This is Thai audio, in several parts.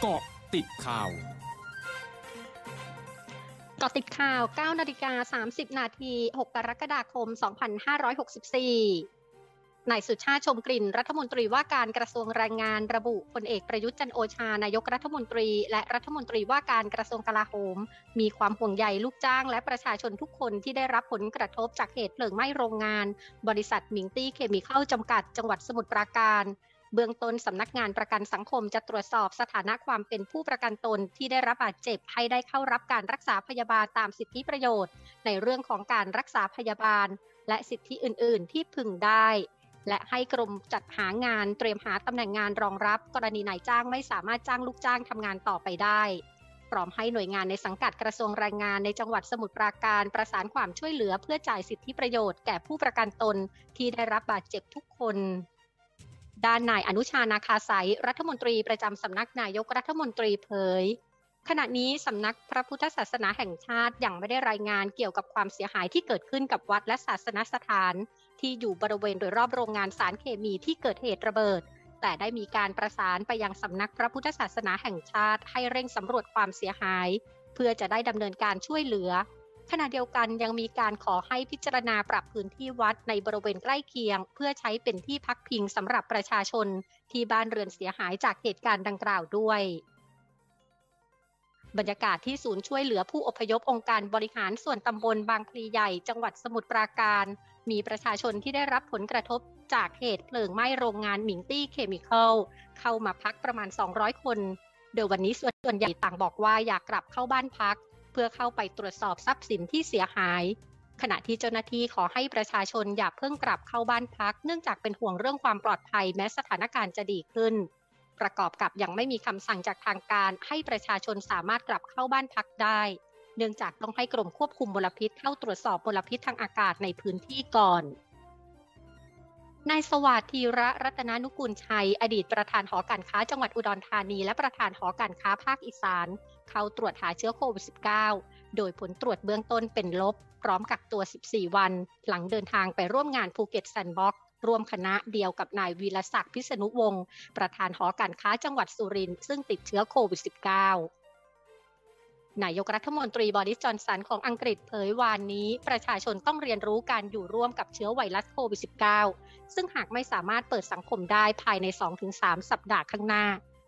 เกาะติดข่าวกาะติดข่าว 9 นาฬิกา 30 นาที 6 กรกฎาคม 2564 นายสุชาติชมกลิ่น รัฐมนตรีว่าการกระทรวงแรงงานระบุพลเอกประยุทธ์จันโอชานายกรัฐมนตรี และรัฐมนตรีว่าการกระทรวงกลาโหม มีความห่วงใยลูกจ้าง และประชาชนทุกคนที่ได้รับผลกระทบจากเหตุเพลิงไหม้โรงงาน บริษัทมิงตี้เคมีเข้าจำกัดจังหวัดสมุทรปราการ เบื้องต้นสำนักงานประกันสังคมจะตรวจสอบสถานะความเป็นผู้ประกันตนที่ได้รับบาดเจ็บให้ได้เข้ารับการรักษาพยาบาลตามสิทธิประโยชน์ ในเรื่องของการรักษาพยาบาล และสิทธิอื่น ๆ ที่พึงได้ และให้กรมจัดหางานเตรียมหาตำแหน่งงานรองรับ กรณีนายจ้างไม่สามารถจ้างลูกจ้างทำงานต่อไปได้พร้อมให้หน่วยงานในสังกัดกระทรวงแรงงานในจังหวัดสมุทรปราการประสานความช่วยเหลือเพื่อจ่ายสิทธิประโยชน์แก่ผู้ประกันตนที่ได้รับบาดเจ็บทุกคน ด้านนายอนุชานาคาสายรัฐมนตรีประจำสำนักนายกรัฐมนตรีเผย ขณะนี้สำนักพระพุทธศาสนาแห่งชาติยังไม่ได้รายงานเกี่ยวกับความเสียหายที่เกิดขึ้นกับวัดและศาสนสถาน ที่อยู่บริเวณโดยรอบโรงงานสารเคมีที่เกิดเหตุระเบิด แต่ได้มีการประสานไปยังสำนักพระพุทธศาสนาแห่งชาติให้เร่งสำรวจความเสียหาย เพื่อจะได้ดำเนินการช่วยเหลือ ขณะเดียวกันยังมีการขอให้พิจารณาปรับพื้นที่วัดในบริเวณใกล้เคียง เพื่อใช้เป็นที่พักพิงสำหรับประชาชน ที่บ้านเรือนเสียหายจากเหตุการณ์ดังกล่าวด้วยบรรยากาศที่ศูนย์ช่วยเหลือผู้อพยพองค์การบริหารส่วนตำบลบางพลีใหญ่จังหวัดสมุทรปราการ มีประชาชนที่ได้รับผลกระทบจากเหตุเพลิงไหม้โรงงานหมิงตี้เคมีคอลเข้ามาพักประมาณ 200 คน โดยวันนี้ส่วนใหญ่ต่างบอกว่าอยากกลับเข้าบ้านพัก พื่อเข้าไปตรวจสอบทรัพย์สินที่เสียหาย ขณะที่เจ้าหน้าที่ขอให้ประชาชนอย่าเพิ่งกลับเข้าบ้านพัก เนื่องจากเป็นห่วงเรื่องความปลอดภัยแม้สถานการณ์จะดีขึ้น ประกอบกับยังไม่มีคำสั่งจากทางการ ให้ประชาชนสามารถกลับเข้าบ้านพักได้ เนื่องจากต้องให้กรมควบคุมมลพิษเข้าตรวจสอบมลพิษทางอากาศในพื้นที่ก่อน นายสวัสดิ์ธีระรัตนานุกูลชัย อดีตประธานหอการค้าจังหวัดอุดรธานี และประธานหอการค้าภาคอีสาน เข้าตรวจหาเชื้อโควิด -19 โดยผลตรวจเบื้องต้นเป็นลบ พร้อมกักตัว 14 วัน หลังเดินทางไปร่วมงานภูเก็ตแซนด์บ็อกซ์ร่วมคณะเดียวกับนายวีรศักดิ์พิษณุวงศ์ประธานหอการค้าจังหวัดสุรินทร์ซึ่งติดเชื้อโควิด -19 นายกรัฐมนตรีบอริสจอห์นสันของอังกฤษเผยวานนี้ ประชาชนต้องเรียนรู้การอยู่ร่วมกับเชื้อไวรัสโควิด -19 ซึ่งหากไม่สามารถเปิดสังคมได้ภายใน 2-3 สัปดาห์ข้างหน้า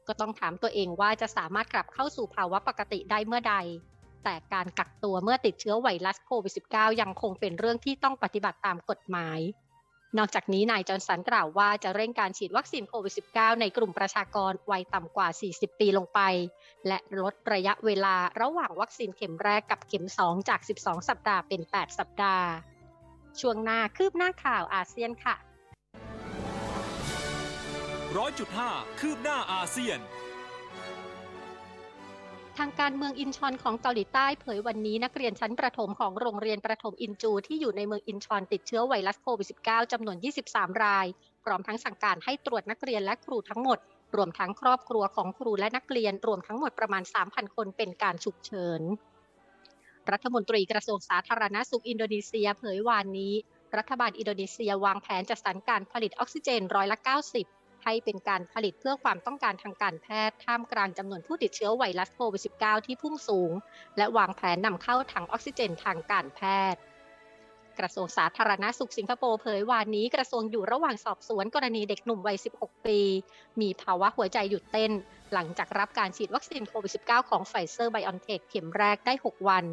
ก็ต้องถามตัวเองว่าจะสามารถกลับเข้าสู่ภาวะปกติได้เมื่อใด แต่การกักตัวเมื่อติดเชื้อไวรัสโควิด -19 ยังคงเป็นเรื่องที่ต้องปฏิบัติตามกฎหมาย นอกจากนี้นายจอร์นสันกล่าวว่าจะเร่งการฉีดวัคซีนโควิด -19 ในกลุ่มประชากรวัยต่ำกว่า 40 ปีลงไป และลดระยะเวลาระหว่างวัคซีนเข็มแรกกับเข็ม 2 จาก 12 สัปดาห์เป็น 8 สัปดาห์ ช่วงหน้าคืบหน้าข่าวอาเซียนค่ะร้อยจุดห้าคืบหน้าอาเซียน ทางการเมืองอินชอนของเกาหลีใต้เผยวันนี้นักเรียนชั้นประถมของโรงเรียนประถมอินจูที่อยู่ในเมืองอินชอนติดเชื้อไวรัสโควิด -19 จำนวน 23 ราย พร้อมทั้งสั่งการให้ตรวจนักเรียนและครูทั้งหมด รวมทั้งครอบครัวของครูและนักเรียนรวมทั้งหมดประมาณ 3,000 คนเป็นการฉุกเฉิน รัฐมนตรีกระทรวงสาธารณสุขอินโดนีเซียเผยวานนี้ รัฐบาลอินโดนีเซียวางแผนจัดสรรการผลิตออกซิเจนร้อยละ 90 ให้เป็นการผลิตเพื่อความต้องการทางการแพทย์ท่ามกลางจำนวนผู้ติดเชื้อไวรัสโควิด -19 ที่พุ่งสูง และวางแผนนำเข้าถังออกซิเจนทางการแพทย์กระทรวงสาธารณสุขสิงคโปร์เผยวานนี้กระทรวงอยู่ระหว่างสอบสวนกรณีเด็กหนุ่มวัย 16 ปี มีภาวะหัวใจหยุดเต้น หลังจากรับการฉีดวัคซีนโควิด -19 ของไฟเซอร์ไบออนเทคเข็มแรกได้ 6 วัน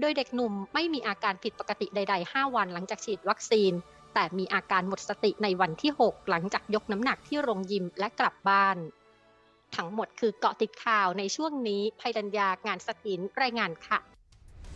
โดยเด็กหนุ่มไม่มีอาการผิดปกติใด ๆ 5 วันหลังจากฉีดวัคซีน แต่มีอาการหมดสติในวันที่ 6 หลังจากยกน้ำหนักที่โรงยิมและกลับบ้าน ทั้งหมดคือเกาะติดข่าวในช่วงนี้ภัยดัญญางานสตินรายงานค่ะ